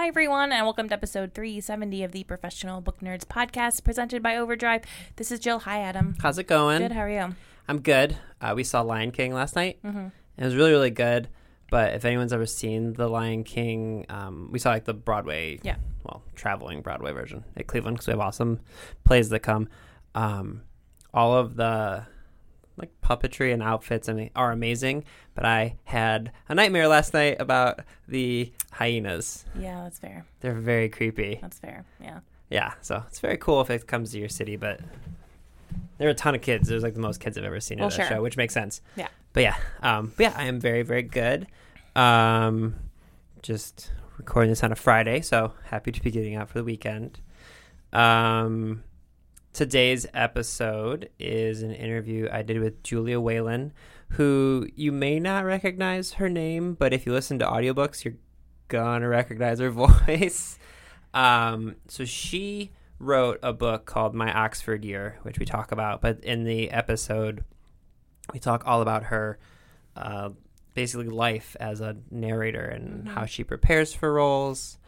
Hi, everyone, and welcome to episode 370 of the Professional Book Nerds podcast presented by Overdrive. This is Jill. Hi, Adam. How's it going? Good. How are you? I'm good. Uh, we saw Lion King last night. Mm-hmm. It was really, really good. But if anyone's ever seen The Lion King, um, we saw like the Broadway, Yeah. well, traveling Broadway version at Cleveland because we have awesome plays that come. Um, all of the like puppetry and outfits I mean, are amazing. But I had a nightmare last night about the hyenas. Yeah, that's fair. They're very creepy. That's fair. Yeah. Yeah, so it's very cool if it comes to your city, but there are a ton of kids. There's like the most kids I've ever seen Well, at that sure. show, which makes sense. Yeah. But yeah, um, but yeah, I am very, very good. Um, just recording this on a Friday, so happy to be getting out for the weekend. Um, today's episode is an interview I did with Julia Whelan, who you may not recognize her name, but if you listen to audiobooks, you're gonna recognize her voice. Um, so she wrote a book called My Oxford Year, which we talk about, but in the episode, we talk all about her uh, basically life as a narrator and how she prepares for roles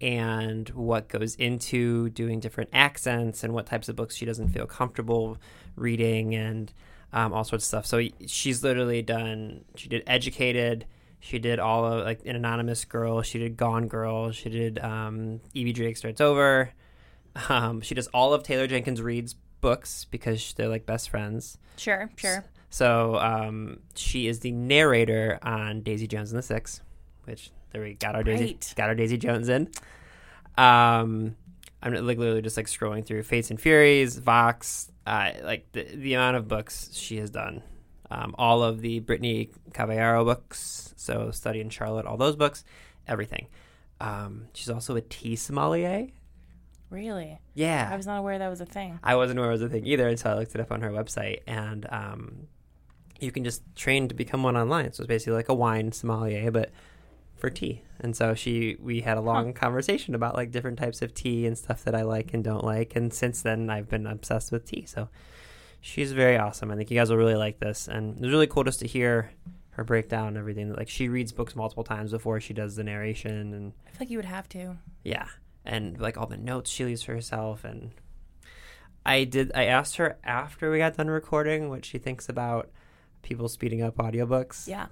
and what goes into doing different accents and what types of books she doesn't feel comfortable reading and um, all sorts of stuff. So she's literally done, she did Educated. She did all of like an anonymous girl. She did Gone Girl. She did um, Evie Drake starts over. Um, she does all of Taylor Jenkins Reid's books because they're like best friends. Sure. Sure. So um, she is the narrator on Daisy Jones and the Six, which there we got our Daisy Right. got our Daisy Jones in. Um, I'm like literally just like scrolling through Fates and Furies, Vox, uh, like the the amount of books she has done. Um, all of the Brittany Cavallaro books, so Study in Charlotte, all those books, everything. Um, she's also a tea sommelier. Really? Yeah, I was not aware that was a thing. I wasn't aware it was a thing either until I looked it up on her website. And um, you can just train to become one online. So it's basically like a wine sommelier, but for tea. And so she, we had a long conversation about like different types of tea and stuff that I like and don't like. And since then, I've been obsessed with tea. So she's very awesome. I think you guys will really like this. And it was really cool just to hear her breakdown and everything. Like she reads books multiple times before she does the narration and I feel like you would have to. yeah and like all the notes she leaves for herself and i did i asked her after we got done recording what she thinks about people speeding up audiobooks Yeah.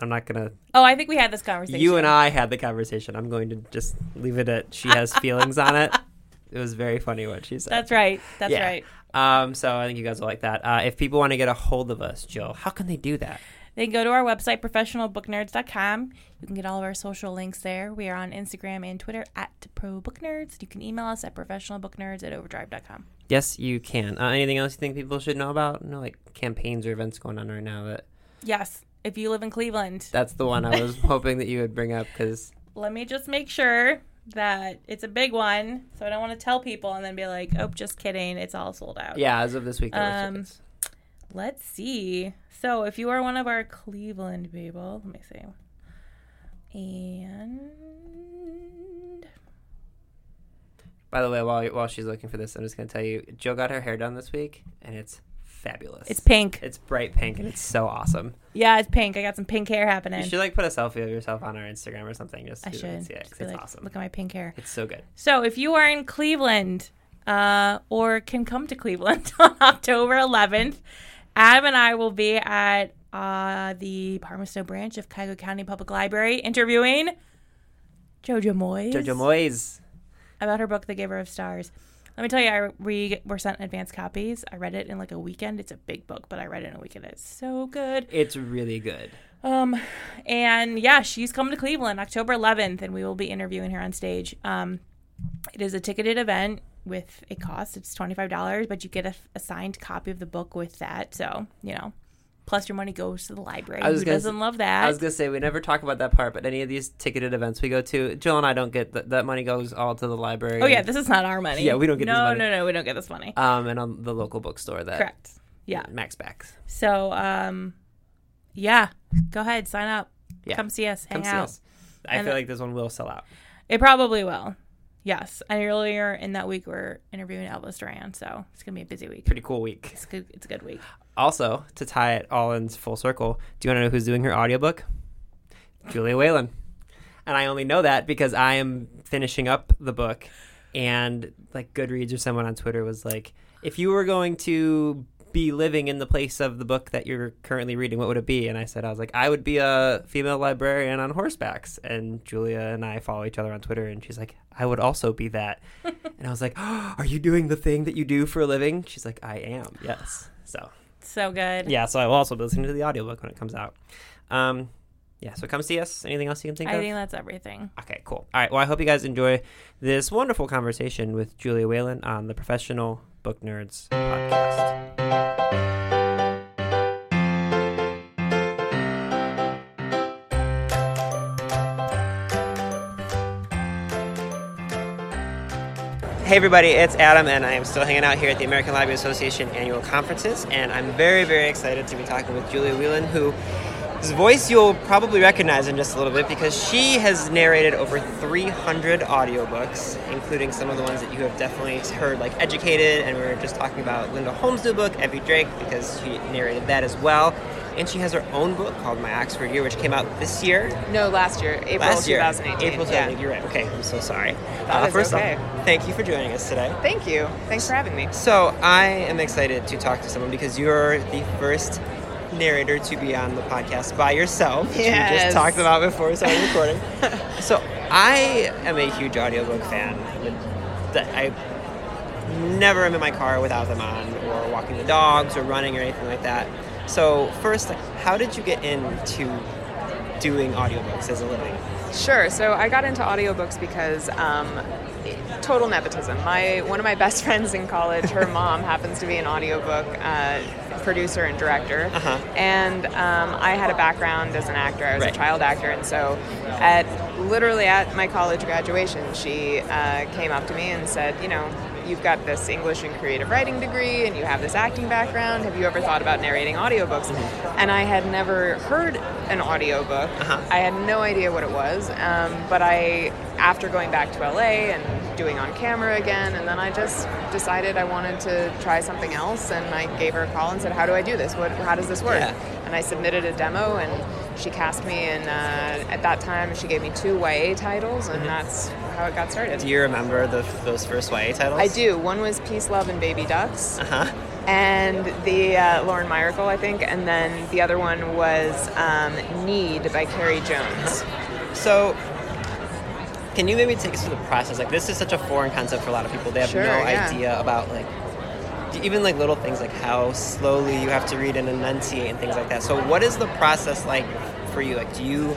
I'm not gonna Oh, I think we had this conversation. you and i had the conversation i'm going to just leave it at she has feelings on it it was very funny what she said That's right. That's Yeah. right. um so i think you guys will like that uh if people want to get a hold of us jill how can they do that They can go to our website, professionalbooknerds.com. You can get all of our social links there. We are on Instagram and Twitter at ProBookNerds. You can email us at professionalbooknerds at overdrive.com. yes you can uh, anything else you think people should know about no like campaigns or events going on right now that Yes, if you live in Cleveland, that's the one i was hoping that you would bring up because let me just make sure that it's a big one. So I don't want to tell people and then be like, oh, just kidding. It's all sold out. Yeah, as of this week, Um. Let's see. So if you are one of our Cleveland people, let me see. And By the way, while while she's looking for this, I'm just gonna tell you, Jill got her hair done this week, and it's fabulous. it's pink. It's bright pink, and it's so awesome. Yeah, it's pink. I got some pink hair happening. You should like put a selfie of yourself on our Instagram or something. Just I so should. see it, it's like, awesome. Look at my pink hair. It's so good. So if you are in Cleveland uh, or can come to Cleveland on October 11th, Adam and I will be at uh, the Palmerston branch of Cuyahoga County Public Library interviewing Jojo Moyes Jojo Moyes. about her book, The Giver of Stars. Let me tell you, I, we were sent advance copies. I read it in like a weekend. It's a big book, but I read it in a weekend. It's so good. It's really good. Um, and yeah, she's coming to Cleveland October 11th, and we will be interviewing her on stage. Um, it is a ticketed event with a cost. It's twenty five dollars, but you get a, a signed copy of the book with that. So you know, Plus, your money goes to the library. I was Who gonna doesn't s- love that? I was gonna say we never talk about that part, but any of these ticketed events we go to, Jill and I don't get that. That money goes all to the library. oh yeah, this is not our money. Yeah, we don't get no, this money. No, no, no, we don't get this money. um, and on the local bookstore that Correct. Yeah. Mac's Backs. So, um, yeah, go ahead, sign up. Yeah. Come see us. Hang Come see out. us. I And- feel like this one will sell out. It probably will. Yes. And earlier in that week, we're interviewing Elvis Duran, so it's gonna be a busy week. Pretty cool week. It's good. It's a good week. Also, to tie it all in full circle, do you want to know who's doing her audiobook? Julia Whelan. And I only know that because I am finishing up the book and like Goodreads or someone on Twitter was like, if you were going to be living in the place of the book that you're currently reading, what would it be? And I said, I was like, I would be a female librarian on horsebacks. And Julia and I follow each other on Twitter, and she's like, I would also be that. and I was like, oh, Are you doing the thing that you do for a living? She's like, I am. Yes. So So good. yeah, so I will also be listening to the audiobook when it comes out. Um, yeah, so come see us. Anything else you can think I of? I think that's everything. okay, cool. All right, well, I hope you guys enjoy this wonderful conversation with Julia Whelan on the Professional Book Nerds podcast. Hey everybody, it's Adam, and I am still hanging out here at the American Library Association annual conferences, and I'm very, very excited to be talking with Julia Whelan, who whose voice you'll probably recognize in just a little bit because she has narrated over 300 audiobooks, including some of the ones that you have definitely heard, like Educated, and we were just talking about Linda Holmes' new book, Evie Drake, because she narrated that as well. And she has her own book called My Oxford Year, which came out this year. No, last year, April Last year, 2018. April yeah. 2018. You're right. Okay, I'm so sorry. That uh, is first okay. off, thank you for joining us today. Thank you. Thanks for having me. So I am excited to talk to someone because you're the first narrator to be on the podcast by yourself, which we just talked about before we started recording. so I am a huge audiobook fan. That I never am in my car without them on, or walking the dogs, or running, or anything like that. So first, how did you get into doing audiobooks as a living? Sure. So I got into audiobooks because um, total nepotism. My one of my best friends in college, her mom happens to be an audiobook uh, producer and director, Uh-huh. and um, I had a background as an actor. I was Right. a child actor, and so at literally at my college graduation, she uh, came up to me and said, you know. You've got this English and creative writing degree, and you have this acting background. Have you ever thought about narrating audiobooks? And I had never heard an audiobook. Uh-huh. I had no idea what it was, um, but I, after going back to LA and doing on camera again, and then I just decided I wanted to try something else, and I gave her a call and said, "How do I do this? What? How does this work?" Yeah. And I submitted a demo, and she cast me, and uh, at that time she gave me two YA titles, and that's how it got started. Do you remember the, those first YA titles? I do. One was Peace, Love, and Baby Ducks. Uh huh. and the uh, Lauren Myracle, I think, and then the other one was um, Need by Carrie Jones. So, can you maybe take us through the process? Like, this is such a foreign concept for a lot of people. They have Sure, no yeah. idea about like even like little things like how slowly you have to read and enunciate and things like that. So, what is the process like for you? Like, do you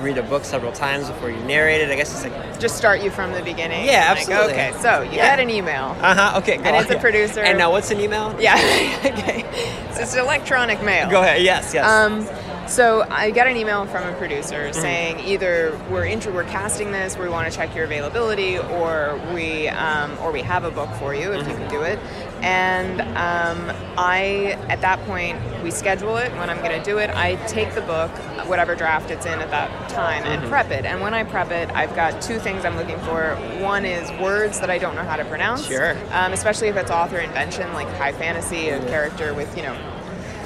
read a book several times before you narrate it? I guess it's like, Just start you from the beginning. Yeah, Like, absolutely. okay, so you Yeah. get an email. uh huh, okay, go And it's a producer. And now, what's an email? Yeah, okay. So it's electronic mail. Go ahead. Yes, yes. Um, so I get an email from a producer Mm-hmm. saying either we're inter- we're casting this, we want to check your availability, or we um, or we have a book for you if Mm-hmm. you can do it. And um, I at that point we schedule it when I'm going to do it. I take the book, whatever draft it's in at that time, Mm-hmm. and prep it. And when I prep it, I've got two things I'm looking for. One is words that I don't know how to pronounce, Sure. um, especially if it's author invention, like high fantasy, a character with you know.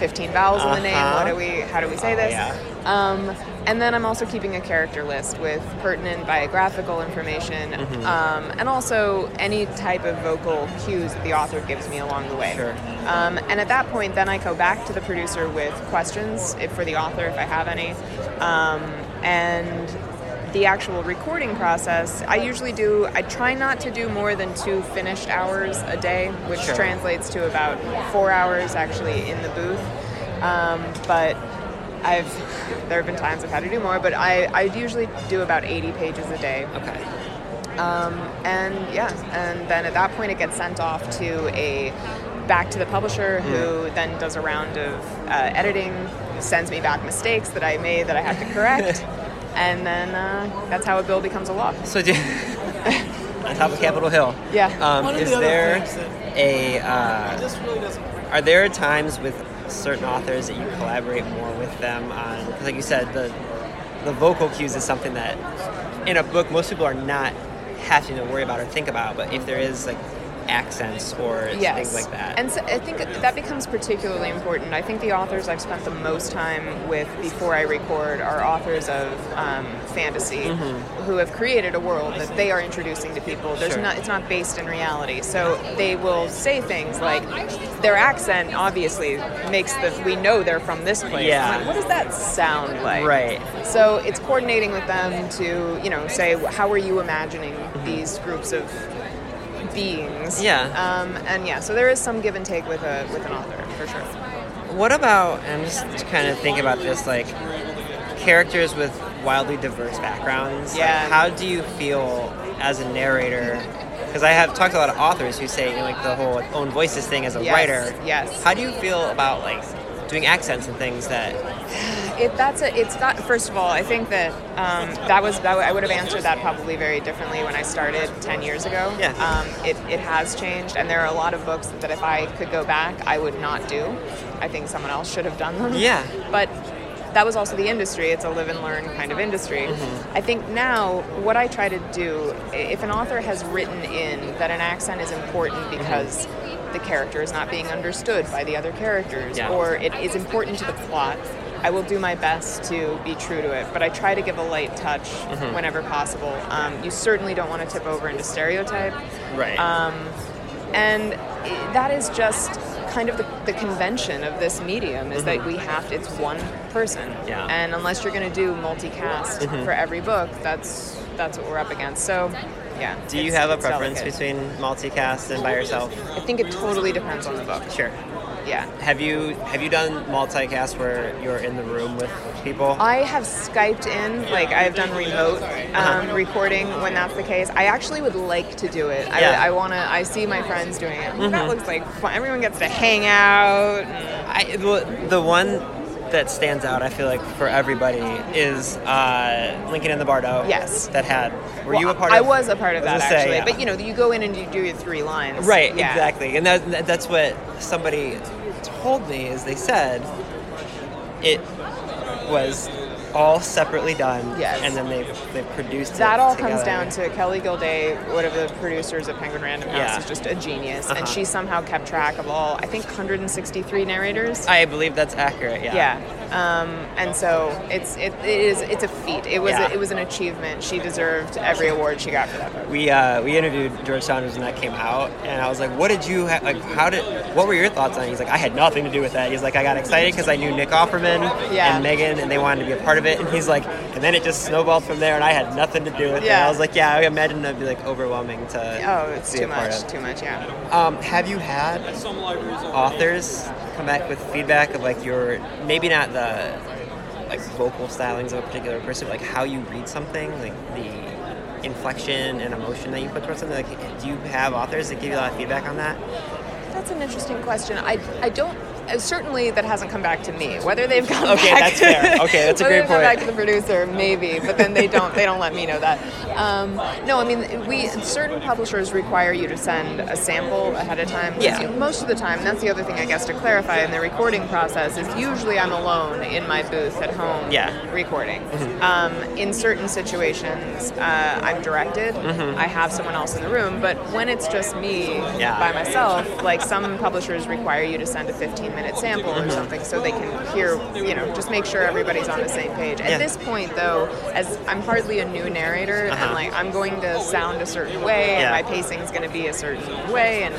15 vowels in the name. Uh-huh. What do we? How do we say Oh, this? yeah. Um, and then I'm also keeping a character list with pertinent biographical information, Mm-hmm. um, and also any type of vocal cues that the author gives me along the way. Sure. Um, and at that point, then I go back to the producer with questions if, for the author, if I have any, um, and the actual recording process. I usually do. I try not to do more than two finished hours a day, which Sure. translates to about four hours actually in the booth. Um, but I've there have been times I've had to do more, but I, I usually do about 80 pages a day. okay. Um, and yeah, and then at that point it gets sent off to a back to the publisher, who then does a round of uh, editing, sends me back mistakes that I made that I have to correct, and then uh, that's how a bill becomes a law. So, do, on top of Capitol Hill. Yeah. Um, is the there that- a? Uh, This really doesn't. are there times with certain authors that you collaborate more with them on? 'cause like you said, the the vocal cues is something that in a book most people are not having to worry about or think about. But if there is like accents or yes. things like that, And so I think that becomes particularly important. I think the authors I've spent the most time with before I record are authors of um, fantasy who have created a world that they are introducing to people. There's Sure. not it's not based in reality. So they will say things like their accent obviously makes the we know they're from this place. Yeah. Like, what does that sound like? right? So it's coordinating with them to, you know, say how are you imagining these groups of beings? Yeah. Um, and yeah, so there is some give and take with a with an author for sure. What about? I'm just kind of thinking about this like characters with wildly diverse backgrounds. Like, Yeah. how do you feel as a narrator? Because I have talked to a lot of authors who say you know, like the whole like, own voices thing as a Yes, writer. yes. How do you feel about like doing accents and things that? It that's a it's got first of all, I think that um, that was that, I would have answered that probably very differently when I started ten years ago. Yeah. Um, it it has changed, and there are a lot of books that if I could go back, I would not do. I think someone else should have done them. Yeah. But that was also the industry. It's a live and learn kind of industry. Mm-hmm. I think now what I try to do, if an author has written in that an accent is important Mm-hmm. because the character is not being understood by the other characters, Yeah. or it is important to the plot, I will do my best to be true to it. But I try to give a light touch Mm-hmm. whenever possible. Um, you certainly don't want to tip over into stereotype. Right. Um, and that is just kind of the, the convention of this medium is that we have to, it's one person Mm-hmm. Yeah. Mm-hmm. and unless you're going to do multicast for every book that's that's what we're up against so yeah do you have a preference delicate. between multicast and by yourself? i think it totally depends on the book Sure. Yeah Have you have you done multicast where you're in the room with people? I have Skyped in, like I've done remote um, recording when that's the case. I actually would like to do it. I, Yeah. Mm-hmm. I want to. I see my friends doing it. That looks like fun. Everyone gets to hang out. and- I, the one that stands out, I feel like, for everybody is uh, Lincoln in the Bardo. Yes. That had. Were Well, you a part I of? I was a part of that say, actually, yeah. but you know, you go in and you do your three lines. Right, Yeah. exactly. And that, that's what somebody told me is they said it was all separately done. Yes. And then they they produced it. That all comes down to Kelly Gildea, one of the producers of Penguin Random House, Yeah. is just a genius, Uh-huh. and she somehow kept track of all. I think 163 narrators. I believe that's accurate. Yeah. yeah. Um, and so it's it, it is it's a feat. It was Yeah. a, it was an achievement. She deserved every award she got for that book. We uh, we interviewed George Saunders when that came out, and I was like, "What did you ha- like? How did? What were your thoughts on it?" He's like, "I had nothing to do with that." He's like, "I got excited because I knew Nick Offerman Yeah. and Megan, and they wanted to be a part of it." And he's like, "And then it just snowballed from there, and I had nothing to do with it." Yeah. And I was like, "Yeah, I imagine that'd be like overwhelming to." Oh, it's too much. Too much. Yeah. Um, have you had authors come back with feedback of like your maybe not the like vocal stylings of a particular person, but like how you read something, like the inflection and emotion that you put towards something? Like, do you have authors that give you a lot of feedback on that? That's an interesting question. I, I don't. Uh, Certainly, that hasn't come back to me. Whether they've gone Okay, back, that's fair. Okay, that's a great point. back to the producer, maybe. But then they don't. They don't let me know that. Um, no, I mean, we certain publishers require you to send a sample ahead of time. Yeah. most of the time, that's the other thing I guess to clarify in the recording process is usually I'm alone in my booth at home. Yeah. Mm-hmm. Recording. Um, in certain situations, uh, I'm directed. I have someone else in the room, but when it's just me Mm-hmm. Yeah. by myself, like some publishers require you to send a 15 minute sample Mm-hmm. or something so they can hear, you know, just make sure everybody's on the same page. At Yeah. this point, though, as I'm hardly a new narrator, Uh-huh. and like I'm going to sound a certain way, Yeah. and my pacing is going to be a certain way, and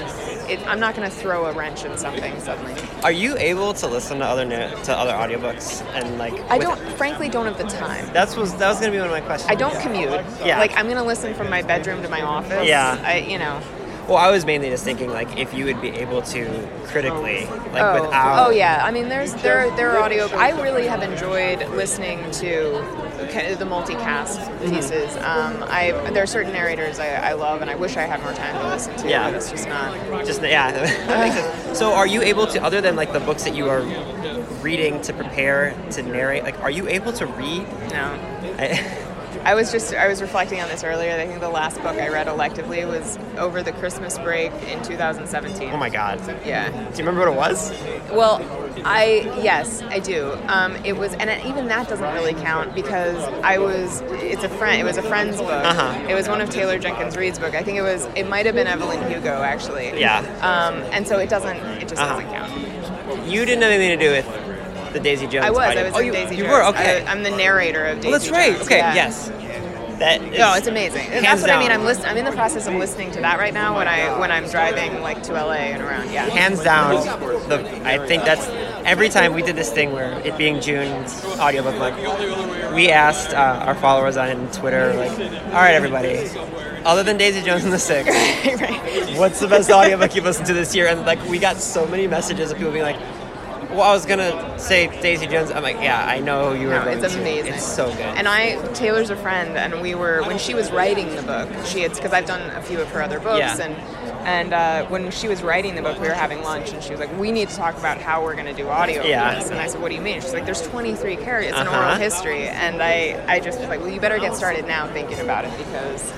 it, I'm not going to throw a wrench in something suddenly. Are you able to listen to other to other audiobooks and like? I don't, frankly, don't have the time. That's was that was gonna be one of my questions. I don't commute. Yeah. Like I'm gonna listen from my bedroom to my office. Yeah. I, you know. Well, I was mainly just thinking like if you would be able to critically, like oh. without. oh yeah. I mean, there's there there are audio. I really have enjoyed listening to the multicast Mm-hmm. pieces. Um, I there are certain narrators I, I love, and I wish I had more time to listen to. Yeah. but it's just not. Just yeah, sense. So, are you able to, other than like the books that you are reading to prepare to narrate, like, are you able to read? No. I, I was just I was reflecting on this earlier. I think the last book I read electively was over the Christmas break in 2017. oh my god. Yeah. Do you remember what it was? Well, I yes, I do. Um, it was, and even that doesn't really count because I was. It's a friend. It was a friend's book. Uh-huh. It was one of Taylor Jenkins Reid's book. I think it was. It might have been Evelyn Hugo actually. Yeah. Um, and so it doesn't. It just Uh-huh. doesn't count. You didn't have anything to do with the Daisy Jones. I was. audio- I was oh, in you, Daisy you Jones. were okay. I, am the narrator of Daisy oh, that's right. Jones, Okay. yeah. Yes. That is, No, it's amazing. And that's what I mean. I'm listen- I'm in the process of listening to that right now when I when I'm driving like to LA and around. Yeah. hands down the I think that's every time we did this thing where it being June's audiobook month, we asked uh, our followers on Twitter like, all right, everybody, other than Daisy Jones and the Six, what's the best audiobook you've listened to this year? And like we got so many messages of people being like. Well, I was gonna say Daisy Jones. I'm like, yeah, I know you were No, it's to. amazing. It's so good. And I, Taylor's a friend, and we were when she was writing the book. She had because I've done a few of her other books, Yeah. and and uh, when she was writing the book, we were having lunch, and she was like, "We need to talk about how we're going to do audio Yeah. And I said, "What do you mean?" She's like, "There's 23 characters. Uh-huh. oral history," and I I just was like, "Well, you better get started now thinking about it because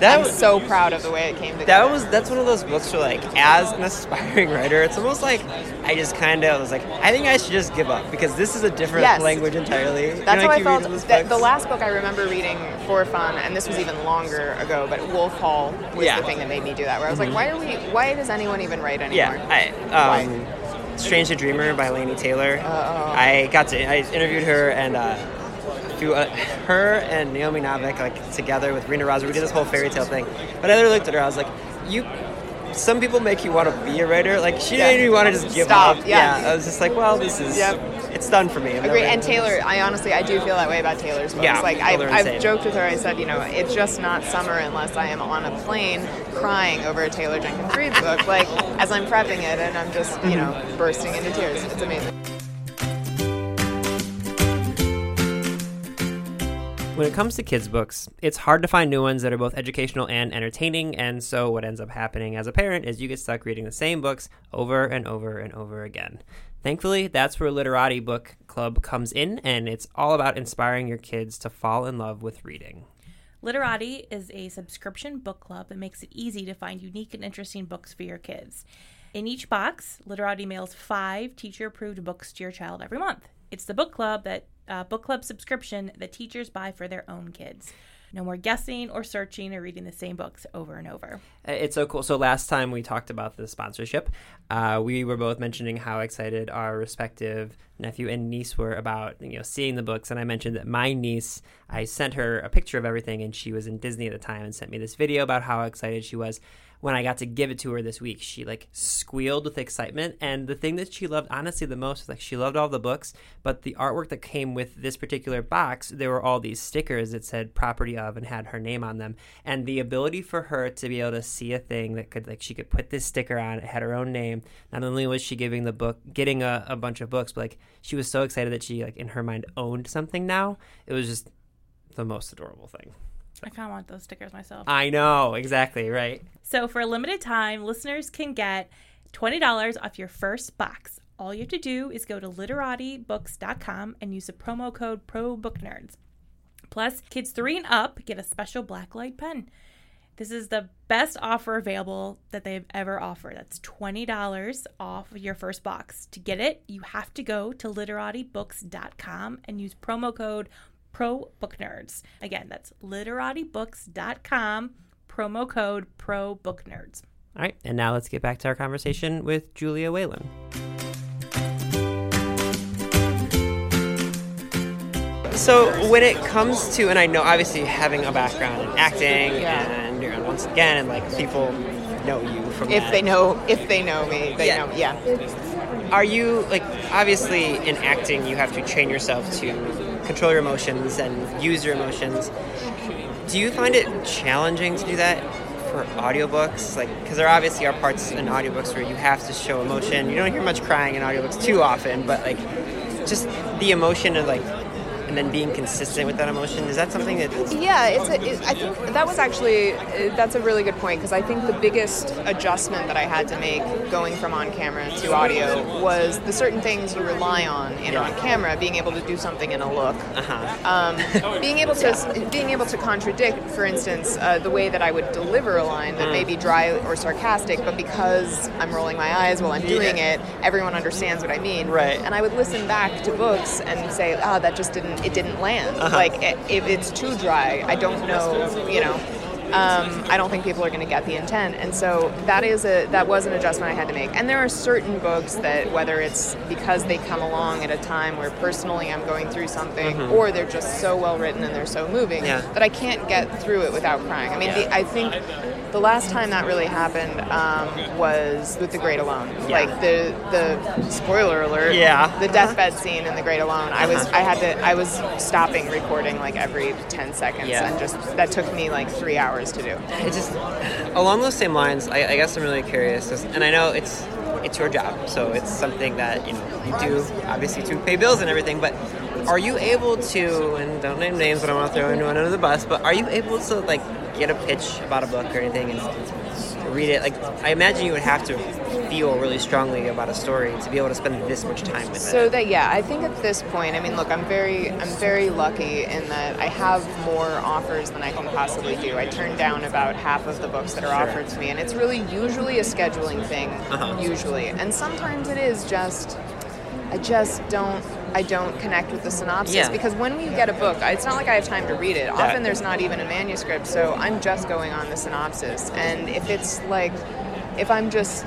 that I'm was so proud of the way it came together." That was that's one of those books where like as an aspiring writer, it's almost like I just kind of was like I think I should just give up because this is a different Yes. language entirely. You That's know, how I felt. The, the last book I remember reading for fun, and this was even longer ago, but Wolf Hall was Yeah. Mm-hmm. the thing that made me do that. Where I was like, why are we? Why does anyone even write anymore? Yeah, I, um, Strange the Dreamer by Laini Taylor. Uh-oh. I got to I interviewed her and uh, through uh, her and Naomi Novik like together with Rena Rosa. We did this whole fairy tale thing. But I literally looked at her. I was like, you. Some people make you want to be a writer. Like she Yeah. didn't even want to just give Stop, up. yeah. I was just like, well, this is. Yep. It's done for me. I'm Agree. And Taylor, I honestly, I do feel that way about Taylor's books. Yeah, like I've, I've joked with her. I said, you know, it's just not summer unless I am on a plane crying over a Taylor Jenkins Reid book, like as I'm prepping it, and I'm just, you know, bursting into tears. It's amazing. When it comes to kids' books, it's hard to find new ones that are both educational and entertaining, and so what ends up happening as a parent is you get stuck reading the same books over and over and over again. Thankfully, that's where Literati Book Club comes in, and it's all about inspiring your kids to fall in love with reading. Literati is a subscription book club that makes it easy to find unique and interesting books for your kids. In each box, Literati mails five teacher approved books to your child every month. It's the book club that uh, book club subscription that teachers buy for their own kids. No more guessing or searching or reading the same books over and over. Uh, It's so cool. So last time we talked about the sponsorship, uh, we were both mentioning how excited our respective nephew and niece were about you know seeing the books, and I mentioned that my niece, I sent her a picture of everything, and she was in Disney at the time, and sent me this video about how excited she was. When I got to give it to her this week, she like squealed with excitement. And the thing that she loved, honestly, the most was like she loved all the books, but the artwork that came with this particular box, there were all these stickers that said property of and had her name on them. And the ability for her to be able to see a thing that could like she could put this sticker on, it had her own name. Not only was she giving the book getting a, a bunch of books, but like she was so excited that she like in her mind owned something now. It was just the most adorable thing. I kind of want those stickers myself. I know, exactly, right. So, for a limited time, listeners can get $20 off your first box. All you have to do is go to literatibooks.com and use the promo code PROBOOKNERDS. Plus, kids three and up get a special blacklight pen. This is the best offer available that they've ever offered. That's $20 off your first box. To get it, you have to go to literatibooks.com and use promo code PROBOOKNERDS. Again, that's literatibooks.com, promo code Pro Book Nerds. All right, and now let's get back to our conversation with Julia Whelan. So when it comes to, and I know obviously having a background in acting, Yeah. and you're on once again, and like people know you from If that. they know, if they know me, they Yeah. know. Yeah. Are you like obviously in acting you have to train yourself to control your emotions and use your emotions. Do you find it challenging to do that for audiobooks? Like because there obviously are parts in audiobooks where you have to show emotion. You don't hear much crying in audiobooks too often, but like just the emotion of like and then being consistent with that emotion. Is that something that Yeah, it's a, it, I think that was actually uh, that's a really good point because I think the biggest adjustment that I had to make going from on camera to audio was the certain things you rely on in on camera, being able to do something in a look, uh-huh. um, being able to being able to contradict, for instance, uh, the way that I would deliver a line that may be dry or sarcastic, but because I'm rolling my eyes while I'm doing Yeah. it, everyone understands what I mean. Right. And I would listen back to books and say, ah, that just didn't, it didn't land. Uh-huh. Like, if it's too dry, I don't know, you know. Um, I don't think people are going to get the intent, and so that is a that was an adjustment I had to make. And there are certain books that, whether it's because they come along at a time where personally I'm going through something, or they're just so well written and they're so moving, Mm-hmm. Yeah. that I can't get through it without crying. I mean, Yeah. the, I think the last time that really happened um, was with The Great Alone. Yeah. Like the the spoiler alert. Yeah. The deathbed scene in The Great Alone. I was Uh-huh. I had to I was stopping recording like every ten seconds, Yeah. and just that took me like three hours to do. It's just along those same lines. I, I guess I'm really curious, just- and I know it's it's your job, so it's something that you know you do obviously to pay bills and everything. But are you able to? And don't name names, but I don't want to throw anyone under the bus. But are you able to like get a pitch about a book or anything and read it? Like I imagine you would have to feel really strongly about a story to be able to spend this much time with So it. So that yeah, I think at this point, I mean, look, I'm very I'm very lucky in that I have more offers than I can possibly do. I turn down about half of the books that are Sure. offered to me, and it's really usually a scheduling thing, Uh-huh. usually, and sometimes it is just I just don't I don't connect with the synopsis Yeah. because when we get a book, it's not like I have time to read it. That- Often there's not even a manuscript, so I'm just going on the synopsis. And if it's like if I'm just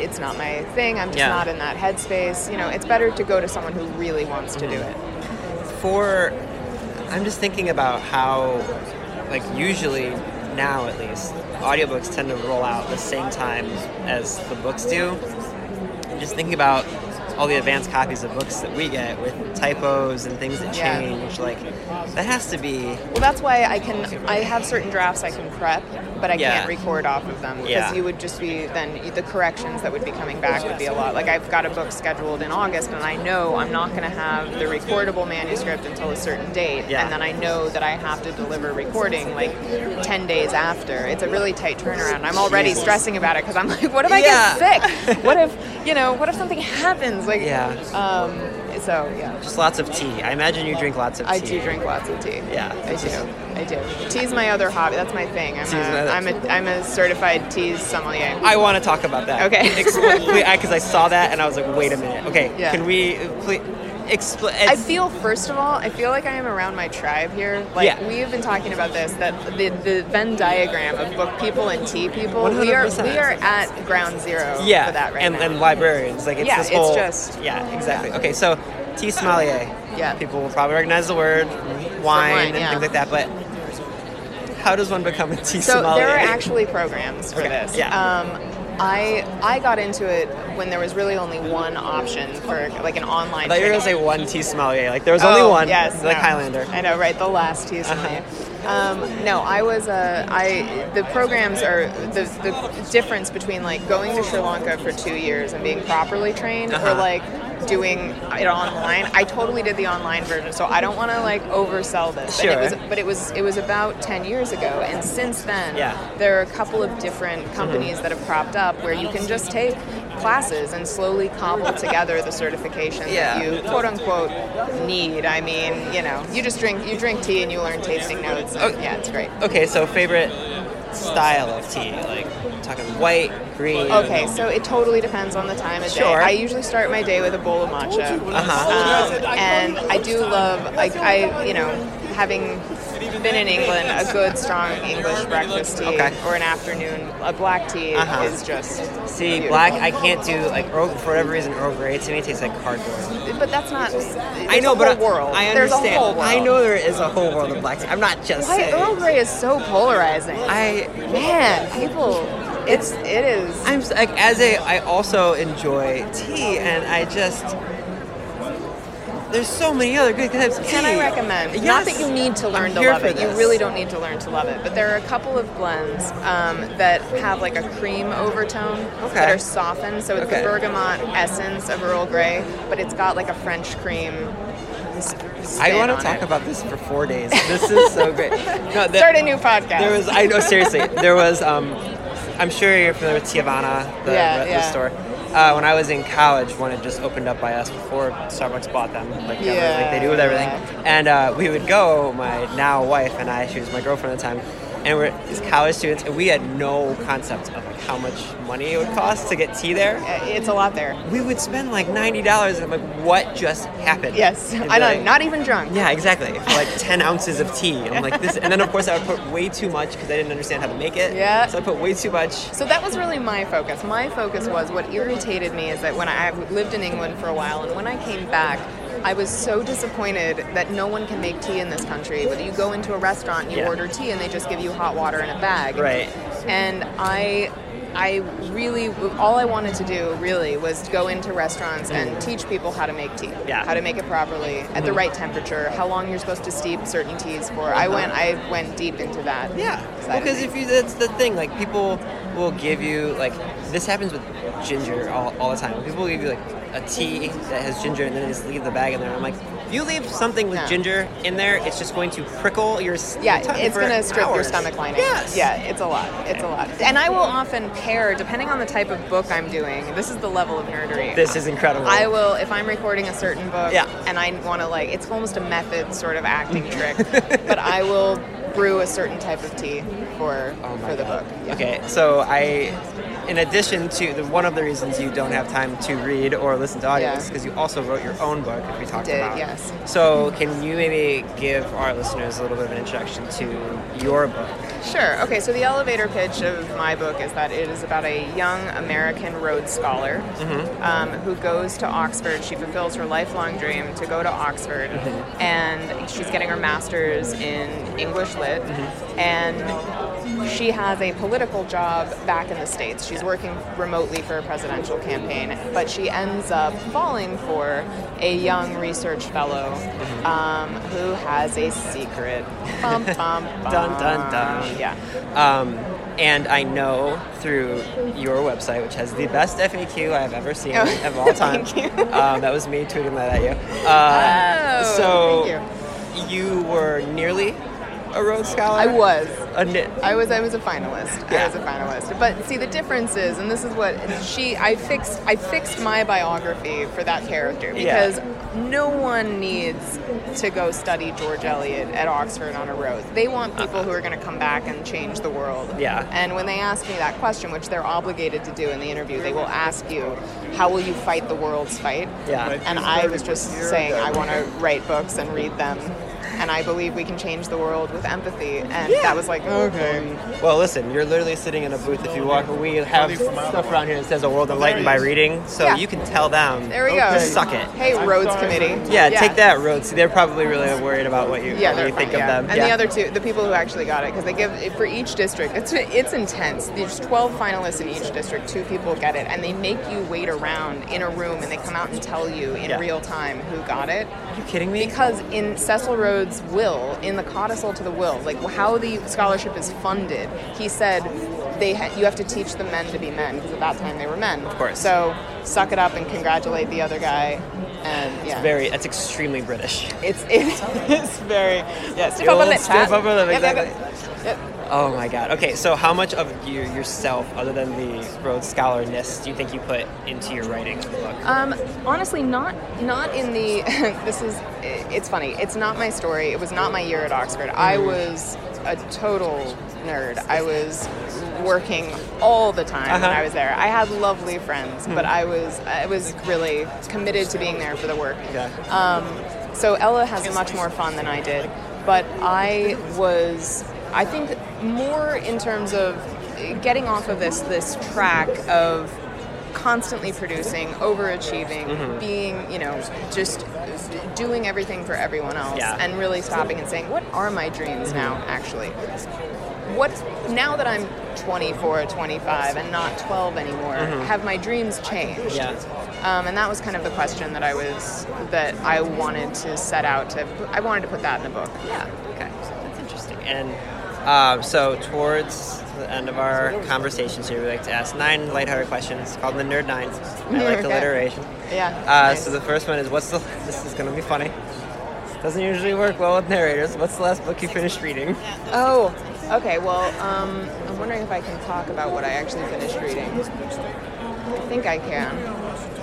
it's not my thing, I'm just Yeah. not in that headspace, you know, it's better to go to someone who really wants to do mm-hmm. it. for I'm just thinking about how like usually now at least audiobooks tend to roll out the same time as the books do. I'm just thinking about all the advanced copies of books that we get with typos and things that Yeah. change like that has to be Well, that's why I can I have certain drafts I can prep, but I Yeah. can't record off of them because Yeah. you would just be then the corrections that would be coming back would be a lot. Like I've got a book scheduled in August, and I know I'm not going to have the recordable manuscript until a certain date, and then I know that I have to deliver recording like ten days after. It's a really tight turnaround. I'm already Jesus. stressing about it because I'm like, what if I get sick? what if you know? What if something happens? Like Yeah. Um. So yeah. just lots of tea. I imagine you drink lots of tea. I do drink lots of tea. Yeah. I do. I do. Tea's my other hobby. That's my thing. I'm, a, I'm a I'm a certified tea sommelier. I want to talk about that. Okay. Because I saw that and I was like, wait a minute. Okay, Yeah. can we please explain? I feel, first of all, I feel like I am around my tribe here. Like Yeah. we have been talking about this, that the, the Venn diagram of book people and tea people. We are 100%. we are at ground zero yeah, for that right and, now. and librarians. Like it's Yeah, this it's just- yeah, exactly. Okay, so tea sommelier. Yeah. People will probably recognize the word wine, wine, and yeah. things like that, but how does one become a tea So sommelier? there are actually programs for Okay, this. yeah. Um, I I got into it when there was really only one option for like an online. I thought you were gonna say one tea sommelier. Like there was only one. Yes, like no. Highlander. I know, right? The last tea sommelier. Um, no, I was. Uh, I the programs are the the difference between like going to Sri Lanka for two years and being properly trained, Uh-huh. or like doing it online. I totally did the online version, so I don't want to like oversell this. Sure. it was, but it was it was about ten years ago, and since then, Yeah. Mm-hmm. there are a couple of different companies that have cropped up where you can just take classes and slowly cobble together the certification Yeah. that you quote unquote need. I mean, you know, you just drink you drink tea and you learn tasting notes. and Oh. yeah, it's great. Okay, so favorite style of tea, like talking white, green. Okay, so it totally depends on the time of day. Sure. I usually start my day with a bowl of matcha, Uh-huh. um, and I do love, like, I, you know, having been in England, a good strong English breakfast tea Okay. or an afternoon, a black tea Uh-huh. is just See, beautiful. black, I can't do like Earl, for whatever reason. Earl Grey to me tastes like cardboard. But that's not. I know, but whole world. I understand. a whole world. I know there is a whole world of black tea. I'm not just Why saying. Earl Grey is so polarizing. I Man, people, it's it is. I'm like as a I also enjoy tea, and I just there's so many other good types. Can I recommend? Yes. Not that you need to learn I'm to love it. You really don't need to learn to love it. But there are a couple of blends um, that have like a cream overtone Okay. that are softened. So it's Okay. the bergamot essence of Earl Grey, but it's got like a French cream I want to talk it. about this for four days. This is so great. No, the- Start a new podcast. There was, I know, seriously, there was. Um, I'm sure you're familiar with Teavana, the, Yeah, the yeah. store. Uh, when I was in college, one had just opened up by us before Starbucks bought them, like, Yeah, like they do with everything. And uh, we would go, my now wife and I, she was my girlfriend at the time, and we're these college students, and we had no concept of like how much money it would cost to get tea there. It's a lot there. We would spend like ninety dollars, and I'm like, what just happened? Yes, And I know. like- Not even drunk. yeah, exactly. For like 10 ounces of tea. And I'm like, this. And then, of course, I would put way too much because I didn't understand how to make it. Yeah. So I put way too much. So that was really my focus. My focus was what irritated me is that when I I've lived in England for a while, and when I came back, I was so disappointed that no one can make tea in this country. Whether you go into a restaurant and you Yeah. order tea and they just give you hot water in a bag. Right. And I. I really, all I wanted to do really was to go into restaurants and teach people how to make tea, Mm. Yeah. Mm-hmm. how to make it properly at the right temperature, how long you're supposed to steep certain teas for. I went, I went deep into that. Uh-huh. Yeah. Because things. if you, that's the thing. Like, people will give you, like, this happens with ginger all, all the time. People will give you, like, a tea that has ginger and then they just leave the bag in there. I'm like, if you leave something with No. ginger in there, it's just going to prickle your Yeah, your it's going to strip your stomach lining. Yes. Yeah, it's a lot. It's a lot. And I will often pair, depending on the type of book I'm doing, this is the level of nerdery. This is incredible. I will, if I'm recording a certain book Yeah. and I want to, like, it's almost a method sort of acting trick, but I will brew a certain type of tea for, Oh for the God. book. Yeah. Okay, so I, in addition to the, one of the reasons you don't have time to read or listen to audios, Yeah. because you also wrote your own book, which we talked Did, about. yes. So can you maybe give our listeners a little bit of an introduction to your book? Sure. Okay, so the elevator pitch of my book is that it is about a young American Rhodes Scholar um, who goes to Oxford. She fulfills her lifelong dream to go to Oxford, and she's getting her master's in English Lit, and she has a political job back in the States. She's working remotely for a presidential campaign, but she ends up falling for a young research fellow um, who has a secret. Bum, bum, bum. Dun, dun, dun. Yeah. Um, and I know through your website, which has the best FAQ I've ever seen Oh, of all time. thank you. Um, that was me tweeting that at you. Uh, Oh, so thank you were nearly a Rhodes Scholar. I was. A ni- I was I was a finalist. I Yeah. was a finalist. But see the difference is and this is what she I fixed I fixed my biography for that character Yeah. because no one needs to go study George Eliot at Oxford on a road. They want uh-uh. people who are going to come back and change the world. Yeah. And when they ask me that question, which they're obligated to do in the interview, they will ask you, "How will you fight the world's fight?" Yeah. And I was just saying I want to write books and read them. And I believe we can change the world with empathy. And that was like, okay. Well, listen, you're literally sitting in a booth. If you walk, we have stuff around here that says "A world enlightened by reading," so Yeah. you can tell them. There we go. Just suck it. Hey, Rhodes Committee. Yeah, take that, Rhodes. They're probably really worried about what you, Yeah, what they're you think fine, of them. And yeah. the other two, the people who actually got it, because they give for each district. It's it's intense. There's 12 finalists in each district. Two people get it, and they make you wait around in a room, and they come out and tell you in Yeah. real time who got it. Are you kidding me? Because in Cecil Rhodes' will, in the codicil to the will, like how the scholarship is funded, he said they ha- you have to teach the men to be men because at that time they were men. Of course. So suck it up and congratulate the other guy. And yeah, it's Very. That's extremely British. it's it's very yeah. The up on old that stiff chat. upper lip, Yep, yep, yep. Oh my God. Okay, so how much of your, yourself, other than the Rhodes Scholarness, do you think you put into your writing of the book? Um, honestly, not not in the. this is. It's funny. It's not my story. It was not my year at Oxford. I Mm-hmm. was a total nerd. I was working all the time when Uh-huh. Hmm. I was there. I had lovely friends, but I was I was really committed to being there for the work. Yeah. Um, so Ella has much more fun than I did, but I was, I think, more in terms of getting off of this this track of constantly producing, overachieving, Mm-hmm. being, you know, just doing everything for everyone else, Yeah. and really stopping and saying, what are my dreams now, actually? What now that I'm 24, 25, and not 12 anymore, have my dreams changed? Yeah. Um, and that was kind of the question that I was that I wanted to set out to. I wanted to put that in the book. Yeah. Okay. That's interesting. And um, so, towards the end of our conversations here, we like to ask nine lighthearted questions called the Nerd Nine. I like Okay. alliteration. Yeah. Uh, nice. So the first one is, what's the? This is going to be funny. Doesn't usually work well with narrators. What's the last book you finished reading? Oh, okay. Well, um, I'm wondering if I can talk about what I actually finished reading. I think I can.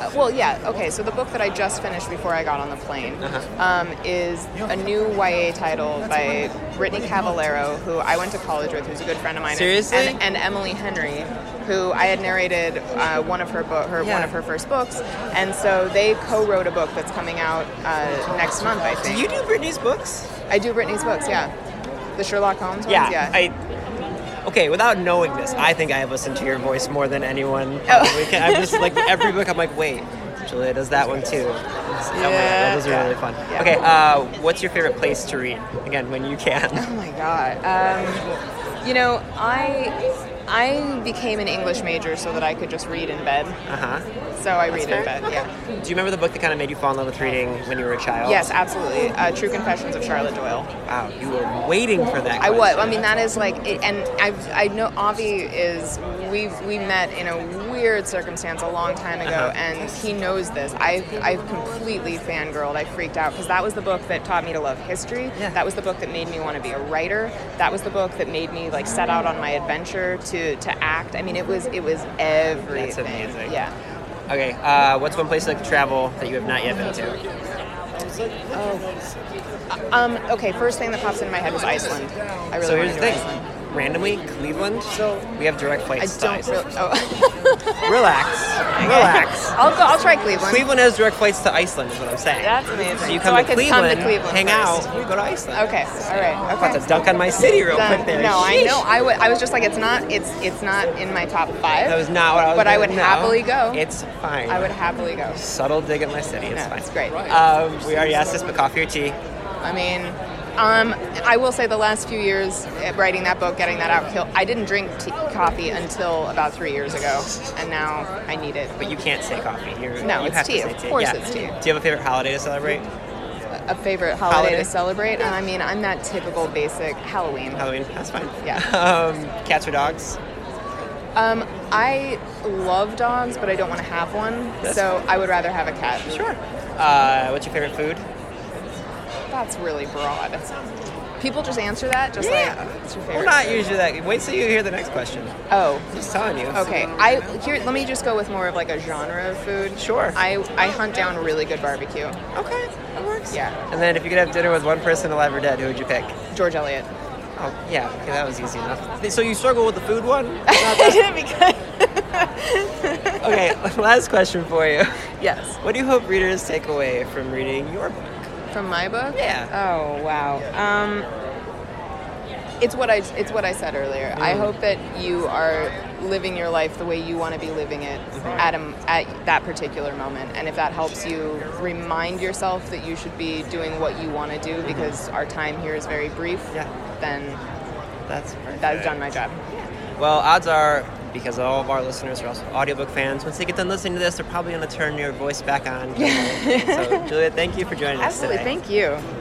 Uh, well, yeah. Okay. So the book that I just finished before I got on the plane Uh-huh. um, is a new YA title by Brittany Cavallaro, who I went to college with, who's a good friend of mine, and- Seriously? and, and Emily Henry, who I had narrated uh, one of her book, her Yeah. one of her first books, and so they co-wrote a book that's coming out uh, next month. I think. Do you do Brittany's books? I do Brittany's books. Yeah, the Sherlock Holmes ones. Yeah, Yeah. I. Okay, without knowing this, I think I have listened to your voice more than anyone. Oh. can. I'm just like every book. I'm like, wait, Julia does that one too. It's- oh God, those are Yeah. really fun. Yeah. Okay, uh, what's your favorite place to read? Again, when you can. Oh my god. Um, you know, I I became an English major so that I could just read in bed. Uh huh. So I read fair. in bed. Yeah. Do you remember the book that kind of made you fall in love with reading when you were a child? Yes, absolutely. Uh, True Confessions of Charlotte Doyle. Wow, you were waiting for that. I was. I mean, that is like, it, and I I know Avi is. We we met in a weird circumstance a long time ago, Uh-huh. and he knows this. I I completely fangirled. I freaked out because that was the book that taught me to love history. Yeah. That was the book that made me want to be a writer. That was the book that made me like set out on my adventure to to act. I mean, it was it was everything. That's amazing. Yeah. Okay, uh, what's one place you like to travel that you have not yet been to? Um. Okay. First thing that pops into my head was Iceland. I really so here's the thing. Iceland. Randomly, Cleveland. So we have direct flights to don't. Oh. Relax, relax. I'll go. I'll try Cleveland. Cleveland has direct flights to Iceland, is what I'm saying. That's amazing. So you So come, I to, Cleveland, come to Cleveland hang first. out, we go to Iceland. Okay. All right. I'm Okay. about to dunk on my city real Done. quick there. No, I Sheesh. know. I wa- I was just like, it's not. It's it's not in my top five. That was not what I was. But I would no. happily go. It's fine. I would happily go. subtle dig at my city. It's No, fine. it's great. Um, we already asked this, but coffee or tea? I mean, um, I will say the last few years uh, writing that book, getting that out, I didn't drink tea, coffee until about three years ago, and now I need it. But you can't say coffee. You're, No, you it's to tea. Of course Yeah. it's tea. Do you have a favorite holiday to celebrate? A favorite holiday, Holiday. to celebrate? I mean, I'm that typical basic Halloween. Halloween. That's fine. Yeah. Um, cats or dogs? Um, I love dogs, but I don't want to have one, That's so I would rather have a cat. Sure. Uh, what's your favorite food? That's really broad. People just answer that, just Yeah. like, what's your favorite? not usually that. Wait till you hear the next question. Oh, Just telling you. okay. I here. Let me just go with more of like a genre of food. Sure. I I hunt down really good barbecue. Okay, that works. Yeah. And then if you could have dinner with one person alive or dead, who would you pick? George Eliot. Oh, yeah, okay, that was easy enough. So you struggle with the food one? I didn't because okay, last question for you. yes, What do you hope readers take away from reading your book? From my book. Yeah. Oh wow. Um, it's what I it's what I said earlier. I mm-hmm. hope that you are living your life the way you want to be living it mm-hmm. at a, at that particular moment, and if that helps you remind yourself that you should be doing what you want to do mm-hmm. because our time here is very brief. Yeah. Then That's perfect. I've done my job. Well, odds are, because all of our listeners are also audiobook fans, once they get done listening to this, they're probably going to turn your voice back on. so, Julia, thank you for joining Absolutely. us today. Absolutely, thank you.